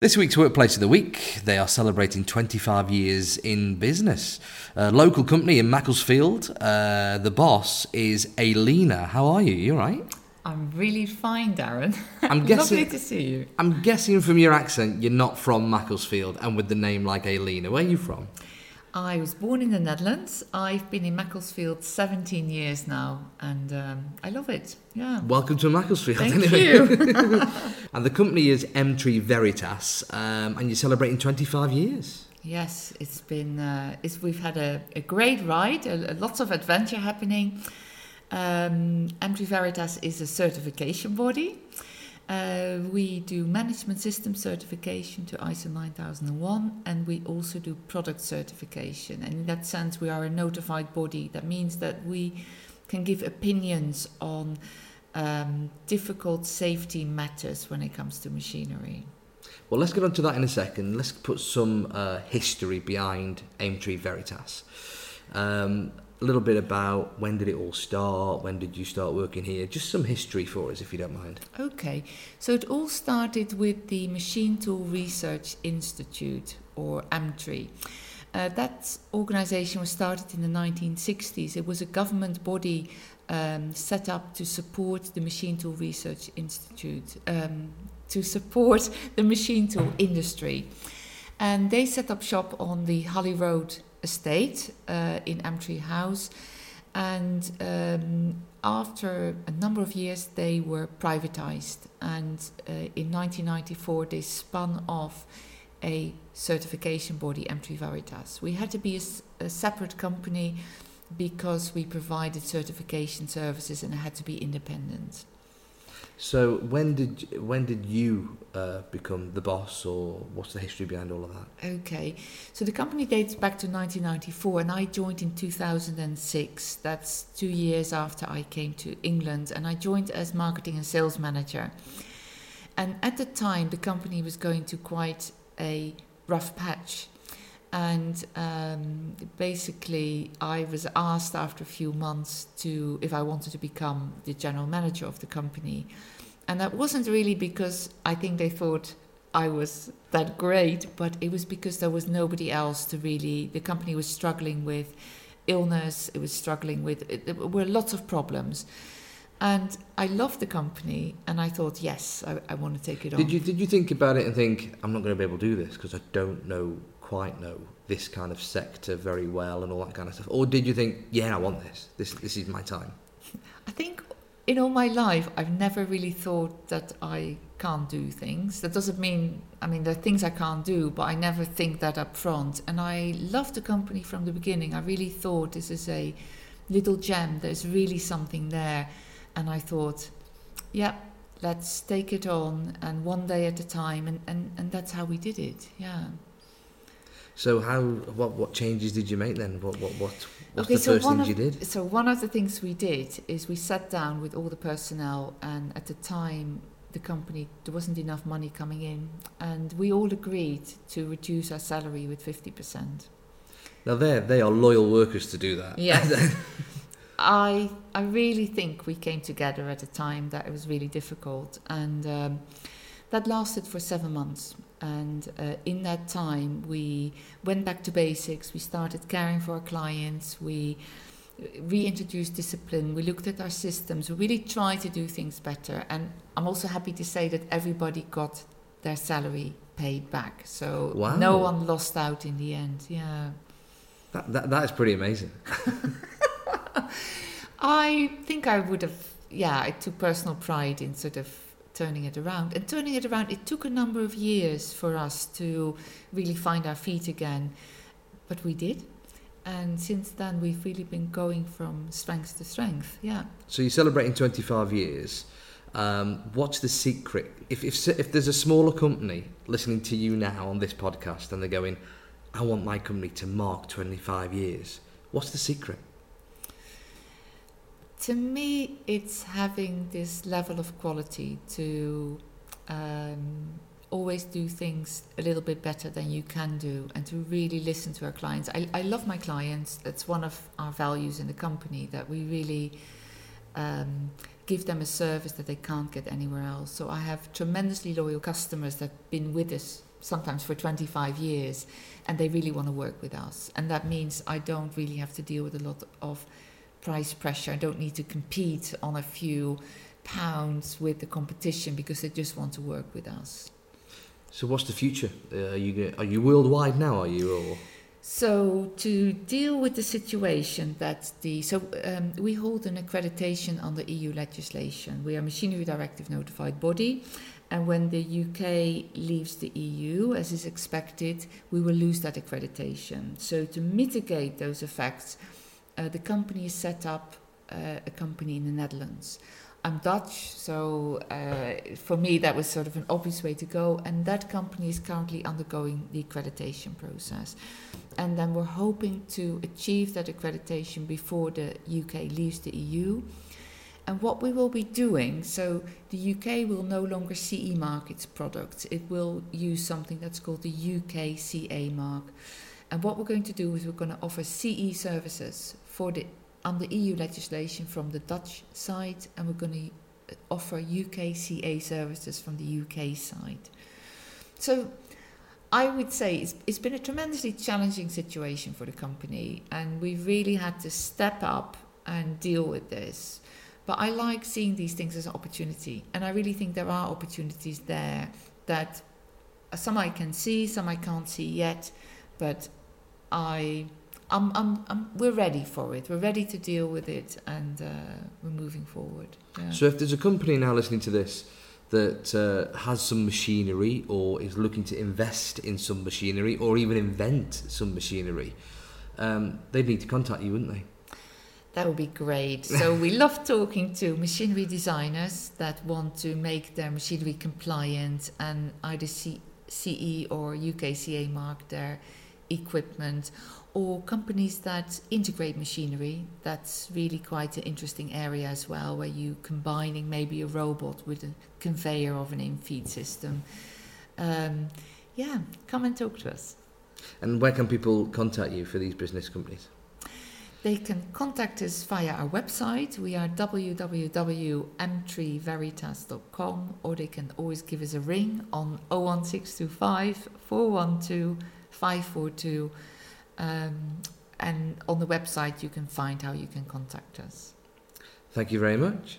This week's Workplace of the Week, they are celebrating 25 years in business. A local company in Macclesfield. Uh, the boss is Elina. How are you? You all right? I'm really fine, Darren. I'm guessing- Lovely to see you. I'm guessing from your accent you're not from Macclesfield and with the name like Elina. Where are you from? I was born in the Netherlands. I've been in Macclesfield 17 years now, and um, I love it. Yeah. Welcome to Macclesfield. Thank anyway. you. And the company is AMTRI Veritas, um, and you're celebrating 25 years. yes, it's been. Uh, it's, we've had a, a great ride. A, a lots of adventure happening. Um, AMTRI Veritas is a certification body. Uh, we do management system certification to ISO 9001 and we also do product certification. And in that sense, we are a notified body. That means that we can give opinions on um, difficult safety matters when it comes to machinery. Well, let's get on to that in a second. Let's put some uh, history behind AMTRI Veritas. Um, a little bit about when did it all start? When did you start working here? Just some history for us, if you don't mind. Okay, so it all started with the Machine Tool Research Institute, or AMTRI. Uh, that organization was started in the 1960s. It was a government body um, set up to support the Machine Tool Research Institute, um, to support the machine tool industry. And they set up shop on the Hulley Road estate uh, in AMTRI House. And um, after a number of years, they were privatized. And uh, in 1994, they spun off a certification body, AMTRI Veritas. We had to be a separate company because we provided certification services and had to be independent. So, when did when did you uh, become the boss, or what's the history behind all of that? Okay, so the company dates back to 1994, and I joined in 2006. That's two years after I came to England, and I joined as marketing and sales manager. And at the time, the company was going to quite a rough patch. And um, basically, I was asked after a few months to if I wanted to become the general manager of the company. And that wasn't really because I think they thought I was that great, but it was because there was nobody else to really. The company was struggling with illness, it was struggling with. It, there were lots of problems. And I loved the company, and I thought, yes, I, I want to take it on. Did you did you think about it and think I'm not going to be able to do this because I don't know quite know this kind of sector very well and all that kind of stuff, or did you think yeah I want this this this is my time? I think in all my life, I've never really thought that I can't do things. That doesn't mean, I mean, there are things I can't do, but I never think that up front. And I loved the company from the beginning. I really thought this is a little gem, there's really something there. And I thought, yeah, let's take it on and one day at a time. And, and, and that's how we did it, yeah. So how what what changes did you make then? What what what what's Okay, the so first things of- you did? So one of the things we did is we sat down with all the personnel, and at the time, the company there wasn't enough money coming in, and we all agreed to reduce our salary with fifty percent. Now they they are loyal workers to do that. Yes. I I really think we came together at a time that it was really difficult, and um, that lasted for seven months. And uh, in that time, we went back to basics. We started caring for our clients. We reintroduced discipline. We looked at our systems. We really tried to do things better. And I'm also happy to say that everybody got their salary paid back. So Wow. no one lost out in the end. Yeah. That, that that is pretty amazing. I think I would have, yeah, I took personal pride in sort of turning it around. And turning it around, it took a number of years for us to really find our feet again. But we did. And since then, we've really been going from strength to strength. Yeah. So you're celebrating 25 years. Um, what's the secret? If, if if there's a smaller company listening to you now on this podcast and they're going, I want my company to mark 25 years. What's the secret? To me, it's having this level of quality to um, always do things a little bit better than you can do and to really listen to our clients. I, I love my clients. That's one of our values in the company that we really um, give them a service that they can't get anywhere else. So I have tremendously loyal customers that have been with us sometimes for 25 years, and they really want to work with us. And that means I don't really have to deal with a lot of price pressure. I don't need to compete on a few pounds with the competition because they just want to work with us. So what's the future? Uh, are you are you worldwide now? Are you or? So to deal with the situation that the so um, we hold an accreditation under EU legislation. We are Machinery Directive notified body, and when the UK leaves the EU, as is expected, we will lose that accreditation. So to mitigate those effects, the company set up uh, a company in the Netherlands. I'm Dutch, so uh, for me that was sort of an obvious way to go. And that company is currently undergoing the accreditation process. And then we're hoping to achieve that accreditation before the UK leaves the EU. And what we will be doing, so the UK will no longer CE mark its products, it will use something that's called the UK CA mark. And what we're going to do is we're going to offer CE services for the under EU legislation from the Dutch side, and we're going to offer UK CA services from the UK side. So I would say it's, it's been a tremendously challenging situation for the company, and we really had to step up and deal with this. But I like seeing these things as an opportunity, and I really think there are opportunities there that some I can see, some I can't see yet, but I I'm, I'm, I'm, we're ready for it. We're ready to deal with it, and uh, we're moving forward. Yeah. So, if there's a company now listening to this that uh, has some machinery or is looking to invest in some machinery or even invent some machinery, um, they'd need to contact you, wouldn't they? That would be great. So we love talking to machinery designers that want to make their machinery compliant and either C- CE or UKCA mark their equipment or companies that integrate machinery. That's really quite an interesting area as well, where you combining maybe a robot with a conveyor of an in-feed system. Um, yeah, come and talk to us. And where can people contact you for these business companies? They can contact us via our website. We are www.amtriveritas.com or they can always give us a ring on 01625 412 542 um, and on the website, you can find how you can contact us. Thank you very much.